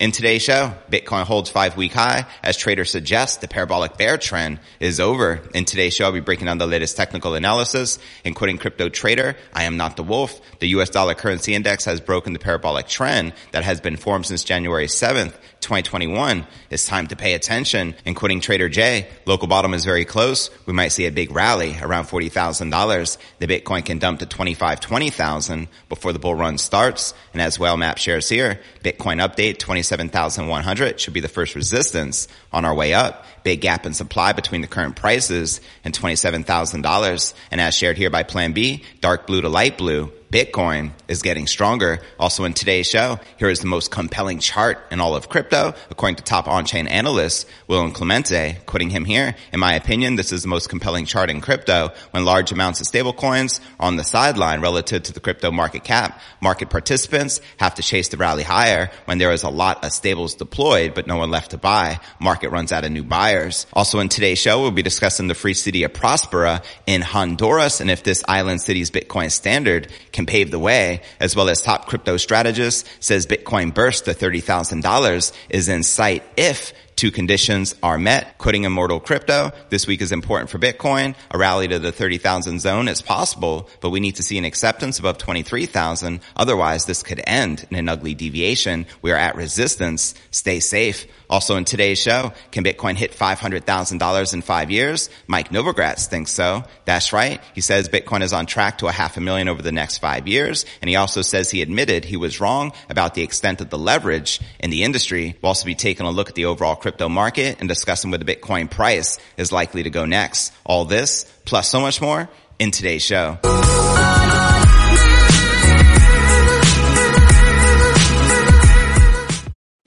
In today's show, Bitcoin holds five week high as traders suggest the parabolic bear trend is over. In today's show, I'll be breaking down the latest technical analysis, including crypto trader. I am not the wolf. The US dollar currency index has broken the parabolic trend that has been formed since January 7th. 2021, it's time to pay attention. Including Trader J, local bottom is very close. We might see a big rally around $40,000. The Bitcoin can dump to 25, 20,000 before the bull run starts. And as Whale Map shares here, Bitcoin update 27,100 should be the first resistance on our way up. Big gap in supply between the current prices and $27,000. And as shared here by Plan B, dark blue to light blue, Bitcoin is getting stronger. Also in today's show, here is the most compelling chart in all of crypto, according to top on-chain analyst William Clemente, quoting him here. In my opinion, this is the most compelling chart in crypto when large amounts of stablecoins are on the sideline relative to the crypto market cap. Market participants have to chase the rally higher when there is a lot of stables deployed, but no one left to buy. Market runs out of new buyers. Also in today's show, we'll be discussing the free city of Prospera in Honduras and if this island city's Bitcoin standard can can pave the way, as well as top crypto strategist says Bitcoin burst to $30,000 is in sight if two conditions are met. Quitting immortal crypto this week is important for Bitcoin. A rally to the 30,000 zone is possible, but we need to see an acceptance above 23,000. Otherwise, this could end in an ugly deviation. We are at resistance. Stay safe. Also in today's show, can Bitcoin hit $500,000 in five years? Mike Novogratz thinks so. That's right. He says Bitcoin is on track to a half a million over the next five years. And he also says he admitted he was wrong about the extent of the leverage in the industry. We'll also be taking a look at the overall crypto market and discussing where the Bitcoin price is likely to go next. All this plus so much more in today's show.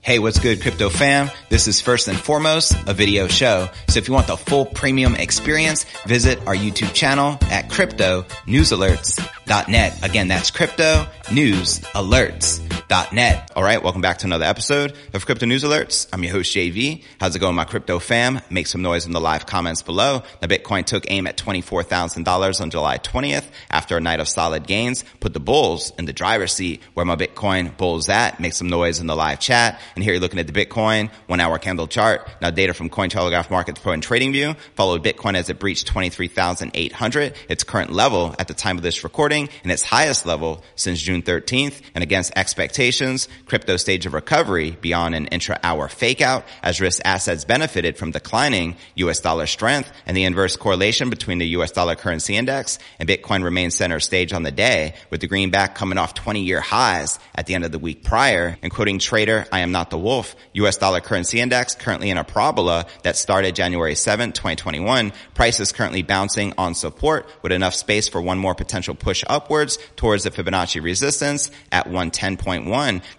Hey, what's good, crypto fam? This is first and foremost a video show. So if you want the full premium experience, visit our YouTube channel at cryptonewsalerts.net. Again, that's crypto news alerts.net. All right. Welcome back to another episode of crypto news alerts. I'm your host, JV. How's it going, my crypto fam? Make some noise in the live comments below. The Bitcoin took aim at $24,000 on July 20th after a night of solid gains. Put the bulls in the driver's seat where my Bitcoin bulls at. Make some noise in the live chat. And here you're looking at the Bitcoin one hour candle chart. Now data from Cointelegraph Markets Pro and TradingView followed Bitcoin as it breached 23,800, its current level at the time of this recording and its highest level since June 13th and against expectations, crypto stage of recovery beyond an intra-hour fakeout as risk assets benefited from declining US dollar strength and the inverse correlation between the US dollar currency index and Bitcoin remained center stage on the day with the greenback coming off 20 year highs at the end of the week prior and quoting trader, I am not the wolf. US dollar currency index currently in a parabola that started January 7, 2021. Price is currently bouncing on support with enough space for one more potential push upwards towards the Fibonacci resistance at 110.1.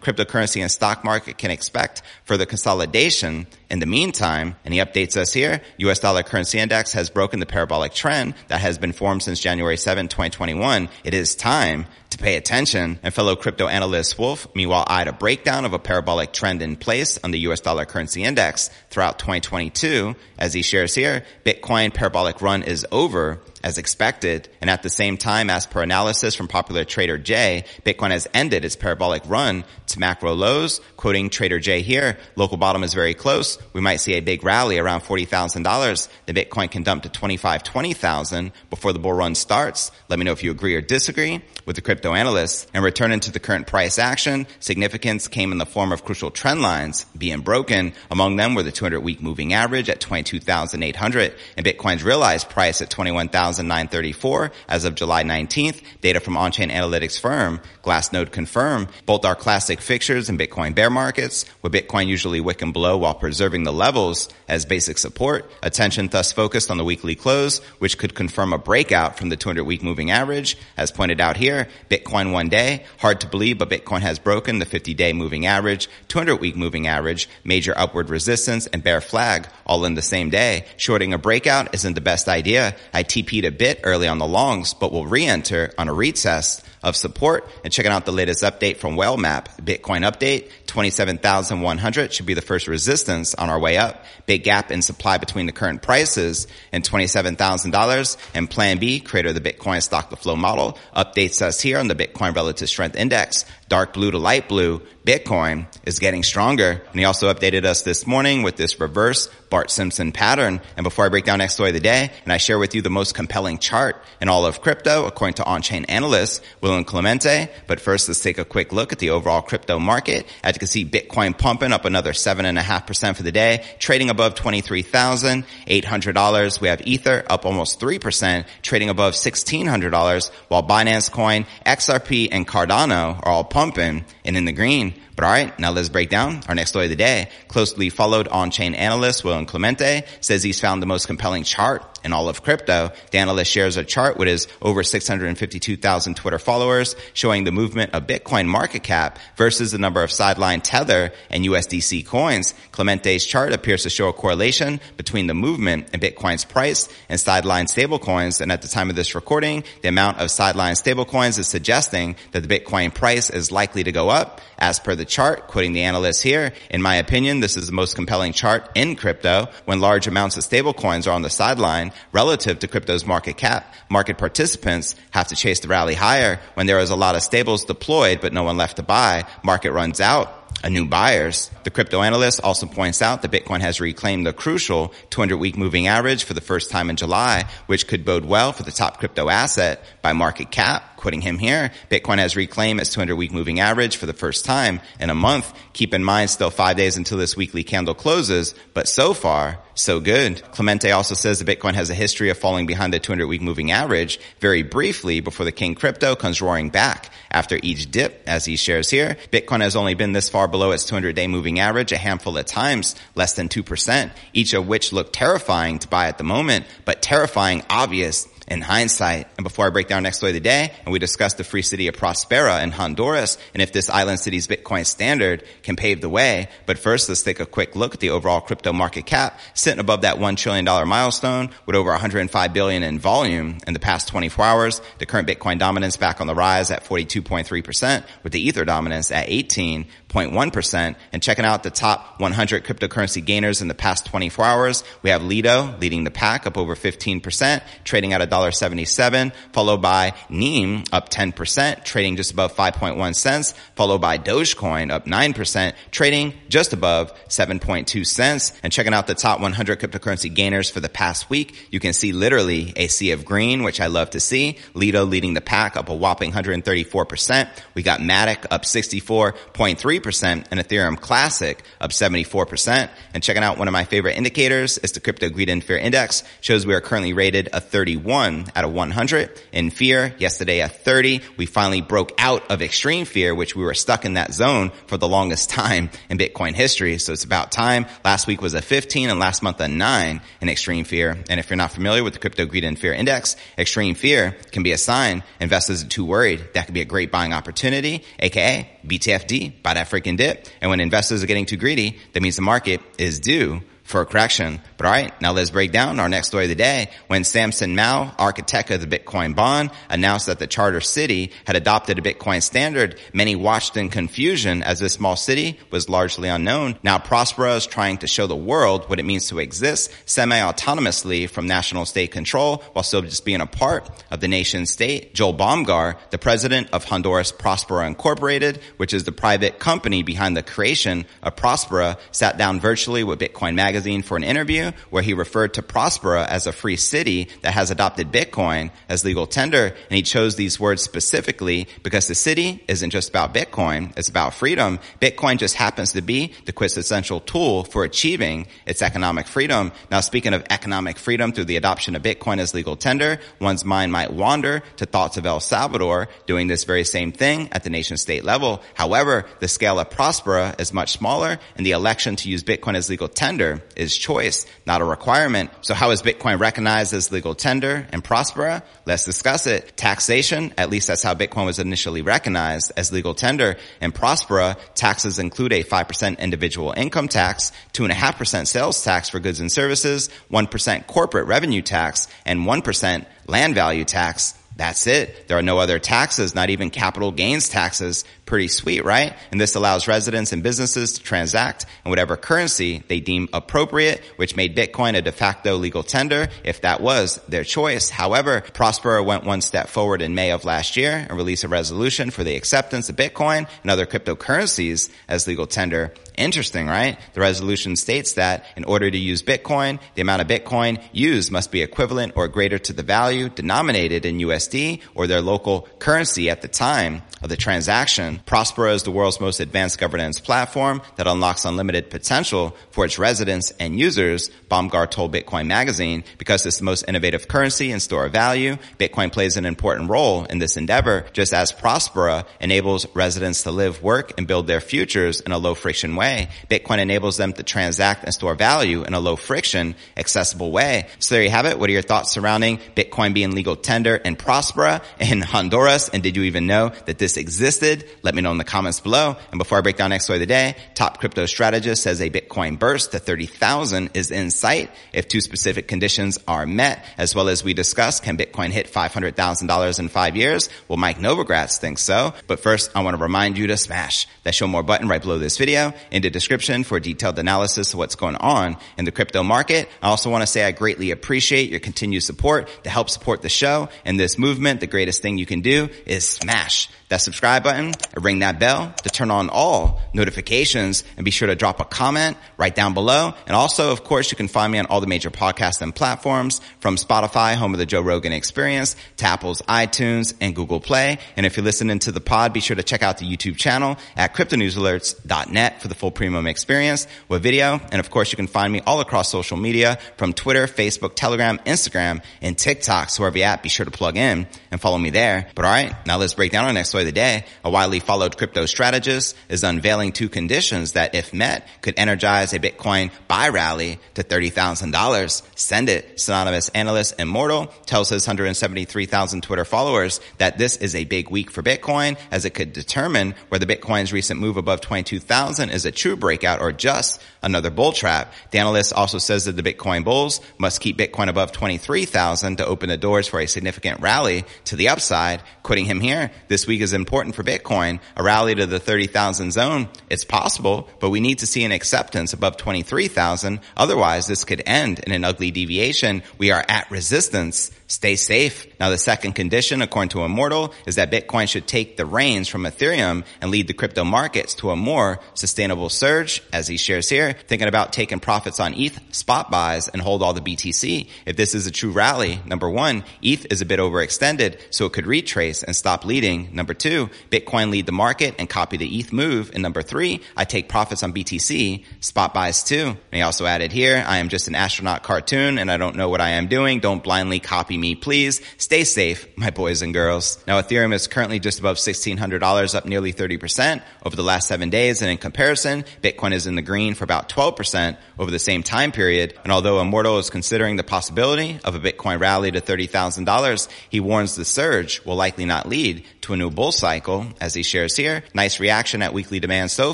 Cryptocurrency and stock market can expect further consolidation in the meantime, and he updates us here, US dollar currency index has broken the parabolic trend that has been formed since January 7, 2021. It is time to pay attention. And fellow crypto analyst Wolf, meanwhile, eyed a breakdown of a parabolic trend in place on the US dollar currency index throughout 2022. As he shares here, Bitcoin parabolic run is over as expected. And at the same time, as per analysis from popular Trader J, Bitcoin has ended its parabolic run to macro lows. Quoting Trader J here, local bottom is very close. We might see a big rally around $40,000. The Bitcoin can dump to 25, 20,000 before the bull run starts. Let me know if you agree or disagree with the crypto analysts. And returning to the current price action, significance came in the form of crucial trend lines being broken. Among them were the 200 week moving average at 22,800 and Bitcoin's realized price at 21,934 as of July 19th. Data from on-chain analytics firm Glassnode confirm both our classic fixtures and Bitcoin bear markets, with Bitcoin usually wicking below while preserving the levels as basic support. Attention thus focused on the weekly close, which could confirm a breakout from the 200 week moving average. As pointed out here, Bitcoin one day, hard to believe, but Bitcoin has broken the 50 day moving average, 200 week moving average, major upward resistance and bear flag all in the same day. Shorting a breakout isn't the best idea. I TP'd a bit early on the longs, but will re-enter on a retest of support and checking out the latest update from Whale Map. Bitcoin update, 27,100 should be the first resistance on our way up. Big gap in supply between the current prices and $27,000 and plan B, creator of the Bitcoin stock to flow model updates us here on the Bitcoin relative strength index dark blue to light blue, Bitcoin is getting stronger. And he also updated us this morning with this reverse Bart Simpson pattern. And before I break down next story of the day, and I share with you the most compelling chart in all of crypto, according to on-chain analyst William Clemente. But first, let's take a quick look at the overall crypto market. As you can see, Bitcoin pumping up another seven and a half percent for the day, trading above $23,800. We have Ether up almost 3%, trading above $1,600, while Binance Coin, XRP, and Cardano are all pumping and in the green. But all right, now let's break down our next story of the day. Closely followed on-chain analyst William Clemente says he's found the most compelling chart in all of crypto. The analyst shares a chart with his over 652,000 Twitter followers showing the movement of Bitcoin market cap versus the number of sideline Tether and USDC coins. Clemente's chart appears to show a correlation between the movement in Bitcoin's price and sideline stablecoins. And at the time of this recording, the amount of sideline stablecoins is suggesting that the Bitcoin price is likely to go up as per the chart, quoting the analyst here, in my opinion, this is the most compelling chart in crypto when large amounts of stablecoins are on the sideline relative to crypto's market cap. Market participants have to chase the rally higher when there is a lot of stables deployed but no one left to buy. Market runs out a new buyers. The crypto analyst also points out that Bitcoin has reclaimed the crucial 200 week moving average for the first time in July, which could bode well for the top crypto asset by market cap. Quoting him here, Bitcoin has reclaimed its 200 week moving average for the first time in a month. Keep in mind still five days until this weekly candle closes, but so far, so good. Clemente also says that Bitcoin has a history of falling behind the 200 week moving average very briefly before the king crypto comes roaring back after each dip, as he shares here. Bitcoin has only been this far below its 200 day moving average a handful of times, less than 2%, each of which look terrifying to buy at the moment, but terrifying obvious in hindsight. And before I break down next story of the day, and we discuss the free city of Prospera in Honduras, and if this island city's Bitcoin standard can pave the way. But first, let's take a quick look at the overall crypto market cap, sitting above that $1 trillion milestone with over 105 billion in volume in the past 24 hours. The current Bitcoin dominance back on the rise at 42.3%, with the Ether dominance at 18 0.1%. And checking out the top 100 cryptocurrency gainers in the past 24 hours, we have Lido leading the pack up over 15%, trading at $1.77, followed by NEM up 10%, trading just above 5.1 cents, followed by Dogecoin up 9%, trading just above 7.2 cents. And checking out the top 100 cryptocurrency gainers for the past week, you can see literally a sea of green, which I love to see. Lido leading the pack up a whopping 134%. We got Matic up 64.3 percent and Ethereum Classic up 74%. And checking out one of my favorite indicators is the Crypto Greed and Fear Index. Shows we are currently rated a 31 out of 100 in fear. Yesterday at 30. We finally broke out of extreme fear, which we were stuck in that zone for the longest time in Bitcoin history. So it's about time. Last week was a 15 and last month a 9 in extreme fear. And if you're not familiar with the Crypto Greed and Fear Index, extreme fear can be a sign investors are too worried. That could be a great buying opportunity, aka BTFD, buy that freaking dip. And when investors are getting too greedy, that means the market is due for a correction. But all right, now let's break down our next story of the day. When Samson Mow, architect of the Bitcoin bond, announced that the charter city had adopted a Bitcoin standard, many watched in confusion as this small city was largely unknown. Now Prospera is trying to show the world what it means to exist semi-autonomously from national state control while still just being a part of the nation state. Joel Bomgar, the president of Honduras Prospera Incorporated, which is the private company behind the creation of Prospera, sat down virtually with Bitcoin Magazine magazine for an interview where he referred to Prospera as a free city that has adopted Bitcoin as legal tender. And he chose these words specifically because the city isn't just about Bitcoin. It's about freedom. Bitcoin just happens to be the quintessential tool for achieving its economic freedom. Now, speaking of economic freedom through the adoption of Bitcoin as legal tender, one's mind might wander to thoughts of El Salvador doing this very same thing at the nation state level. However, the scale of Prospera is much smaller and the election to use Bitcoin as legal tender is choice, not a requirement. So how is Bitcoin recognized as legal tender and Prospera? Let's discuss it. Taxation, at least that's how Bitcoin was initially recognized as legal tender. And Prospera, taxes include a 5% individual income tax, 2.5% sales tax for goods and services, 1% corporate revenue tax, and 1% land value tax. That's it. There are no other taxes, not even capital gains taxes. Pretty sweet, right? And this allows residents and businesses to transact in whatever currency they deem appropriate, which made Bitcoin a de facto legal tender if that was their choice. However, Prospera went one step forward in May of last year and released a resolution for the acceptance of Bitcoin and other cryptocurrencies as legal tender Interesting, right? The resolution states that in order to use Bitcoin, the amount of Bitcoin used must be equivalent or greater to the value denominated in USD or their local currency at the time of the transaction. Prospera is the world's most advanced governance platform that unlocks unlimited potential for its residents and users, Bomgar told Bitcoin magazine, because it's the most innovative currency and store of value. Bitcoin plays an important role in this endeavor, just as Prospera enables residents to live, work, and build their futures in a low friction way way. Bitcoin enables them to transact and store value in a low friction, accessible way. So there you have it. What are your thoughts surrounding Bitcoin being legal tender in Prospera in Honduras? And did you even know that this existed? Let me know in the comments below. And before I break down next story of the day, top crypto strategist says a Bitcoin burst to 30,000 is in sight if two specific conditions are met, as well as we discussed, can Bitcoin hit $500,000 in five years? Well, Mike Novogratz thinks so. But first, I want to remind you to smash that show more button right below this video in the description for detailed analysis of what's going on in the crypto market. I also want to say I greatly appreciate your continued support to help support the show and this movement. The greatest thing you can do is smash that subscribe button and ring that bell to turn on all notifications and be sure to drop a comment right down below. And also, of course, you can find me on all the major podcasts and platforms from Spotify, home of the Joe Rogan experience, to Apple's iTunes and Google Play. And if you're listening to the pod, be sure to check out the YouTube channel at cryptonewsalerts.net for the full premium experience with video. And of course, you can find me all across social media from Twitter, Facebook, Telegram, Instagram, and TikTok. So wherever you're at, be sure to plug in and follow me there. But all right, now let's break down our next story the day. A widely followed crypto strategist is unveiling two conditions that, if met, could energize a Bitcoin buy rally to $30,000. Send it. Synonymous analyst Immortal tells his 173,000 Twitter followers that this is a big week for Bitcoin as it could determine whether Bitcoin's recent move above 22,000 is a true breakout or just another bull trap. The analyst also says that the Bitcoin bulls must keep Bitcoin above 23,000 to open the doors for a significant rally to the upside. Quoting him here, this week is important for Bitcoin. A rally to the 30,000 zone, it's possible, but we need to see an acceptance above 23,000. Otherwise, this could end in an ugly deviation. We are at resistance stay safe. Now, the second condition, according to Immortal, is that Bitcoin should take the reins from Ethereum and lead the crypto markets to a more sustainable surge, as he shares here, thinking about taking profits on ETH, spot buys, and hold all the BTC. If this is a true rally, number one, ETH is a bit overextended, so it could retrace and stop leading. Number two, Bitcoin lead the market and copy the ETH move. And number three, I take profits on BTC, spot buys too. And he also added here, I am just an astronaut cartoon and I don't know what I am doing. Don't blindly copy me, please. Stay safe, my boys and girls. Now, Ethereum is currently just above $1,600, up nearly 30% over the last seven days. And in comparison, Bitcoin is in the green for about 12% over the same time period. And although Immortal is considering the possibility of a Bitcoin rally to $30,000, he warns the surge will likely not lead to a new bull cycle, as he shares here. Nice reaction at weekly demand so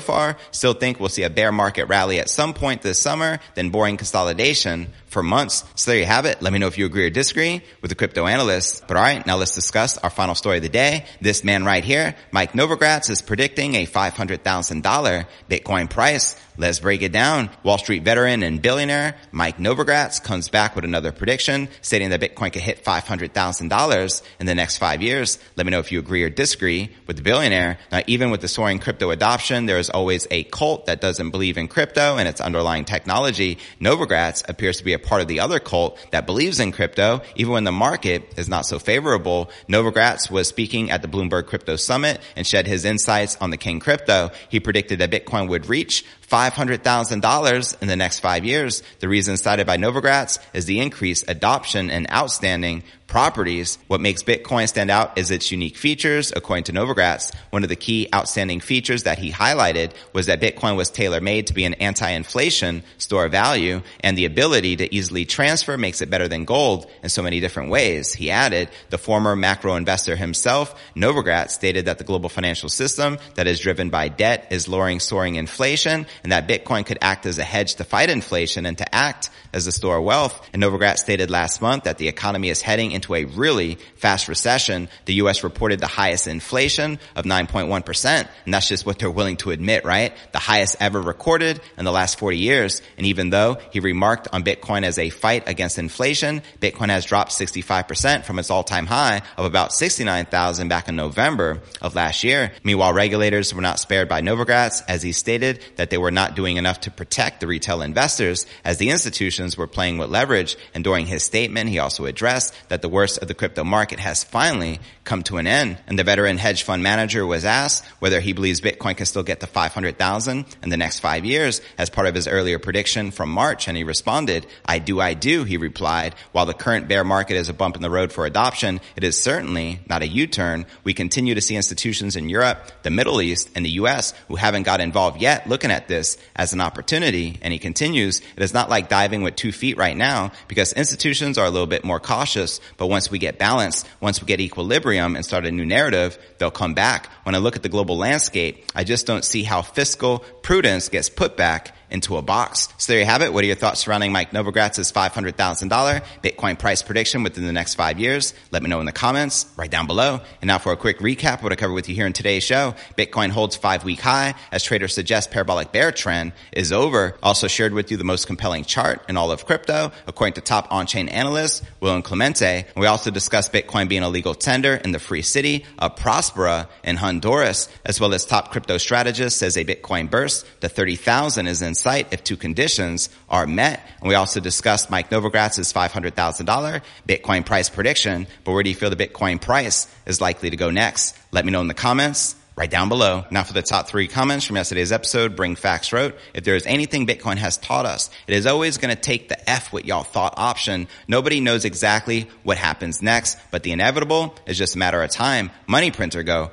far. Still think we'll see a bear market rally at some point this summer, then boring consolidation for months. So there you have it. Let me know if you agree or disagree with the crypto analyst. But all right, now let's discuss our final story of the day. This man right here, Mike Novogratz, is predicting a $500,000 Bitcoin price. Let's break it down. Wall Street veteran and billionaire Mike Novogratz comes back with another prediction stating that Bitcoin could hit $500,000 in the next five years. Let me know if you agree or disagree with the billionaire. Now, even with the soaring crypto adoption, there is always a cult that doesn't believe in crypto and its underlying technology. Novogratz appears to be a part of the other cult that believes in crypto, even when the market is not so favorable. Novogratz was speaking at the Bloomberg Crypto Summit and shed his insights on the King Crypto. He predicted that Bitcoin would reach $500,000 in the next five years. The reason cited by Novogratz is the increased adoption and outstanding properties. What makes Bitcoin stand out is its unique features. According to Novogratz, one of the key outstanding features that he highlighted was that Bitcoin was tailor-made to be an anti-inflation store of value and the ability to easily transfer makes it better than gold in so many different ways. He added, the former macro investor himself, Novogratz, stated that the global financial system that is driven by debt is lowering soaring inflation and that Bitcoin could act as a hedge to fight inflation and to act as a store of wealth. And Novogratz stated last month that the economy is heading into a really fast recession. The U.S. reported the highest inflation of 9.1%. And that's just what they're willing to admit, right? The highest ever recorded in the last 40 years. And even though he remarked on Bitcoin as a fight against inflation, Bitcoin has dropped 65% from its all-time high of about 69,000 back in November of last year. Meanwhile, regulators were not spared by Novogratz as he stated that they were not doing enough to protect the retail investors as the institutions were playing with leverage. And during his statement, he also addressed that the worst of the crypto market has finally come to an end. And the veteran hedge fund manager was asked whether he believes Bitcoin can still get to 500,000 in the next five years as part of his earlier prediction from March. And he responded, I do, I do, he replied. While the current bear market is a bump in the road for adoption, it is certainly not a U-turn. We continue to see institutions in Europe, the Middle East, and the U.S. who haven't got involved yet looking at this as an opportunity. And he continues, it is not like diving with two feet right now because institutions are a little bit more cautious. But once we get balance, once we get equilibrium and start a new narrative, they'll come back. When I look at the global landscape, I just don't see how fiscal prudence gets put back into a box. So there you have it. What are your thoughts surrounding Mike Novogratz's $500,000 Bitcoin price prediction within the next five years? Let me know in the comments right down below. And now for a quick recap, what I covered with you here in today's show. Bitcoin holds five week high as traders suggest parabolic bear trend is over. Also shared with you the most compelling chart in all of crypto, according to top on-chain analyst William Clemente. We also discussed Bitcoin being a legal tender in the free city of Prospera in Honduras, as well as top crypto strategist says a Bitcoin burst to 30,000 is in sight if two conditions are met. And we also discussed Mike Novogratz's $500,000 Bitcoin price prediction. But where do you feel the Bitcoin price is likely to go next? Let me know in the comments right down below. Now for the top three comments from yesterday's episode, Bring Facts wrote, if there is anything Bitcoin has taught us, it is always going to take the F what y'all thought option. Nobody knows exactly what happens next, but the inevitable is just a matter of time. Money printer go,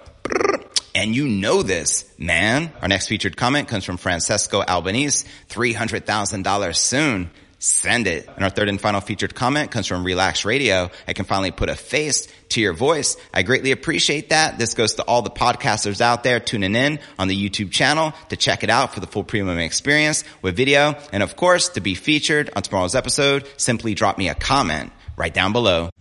and you know this, man. Our next featured comment comes from Francesco Albanese, $300,000 soon. Send it. And our third and final featured comment comes from Relax Radio. I can finally put a face to your voice. I greatly appreciate that. This goes to all the podcasters out there tuning in on the YouTube channel to check it out for the full premium experience with video. And of course, to be featured on tomorrow's episode, simply drop me a comment right down below.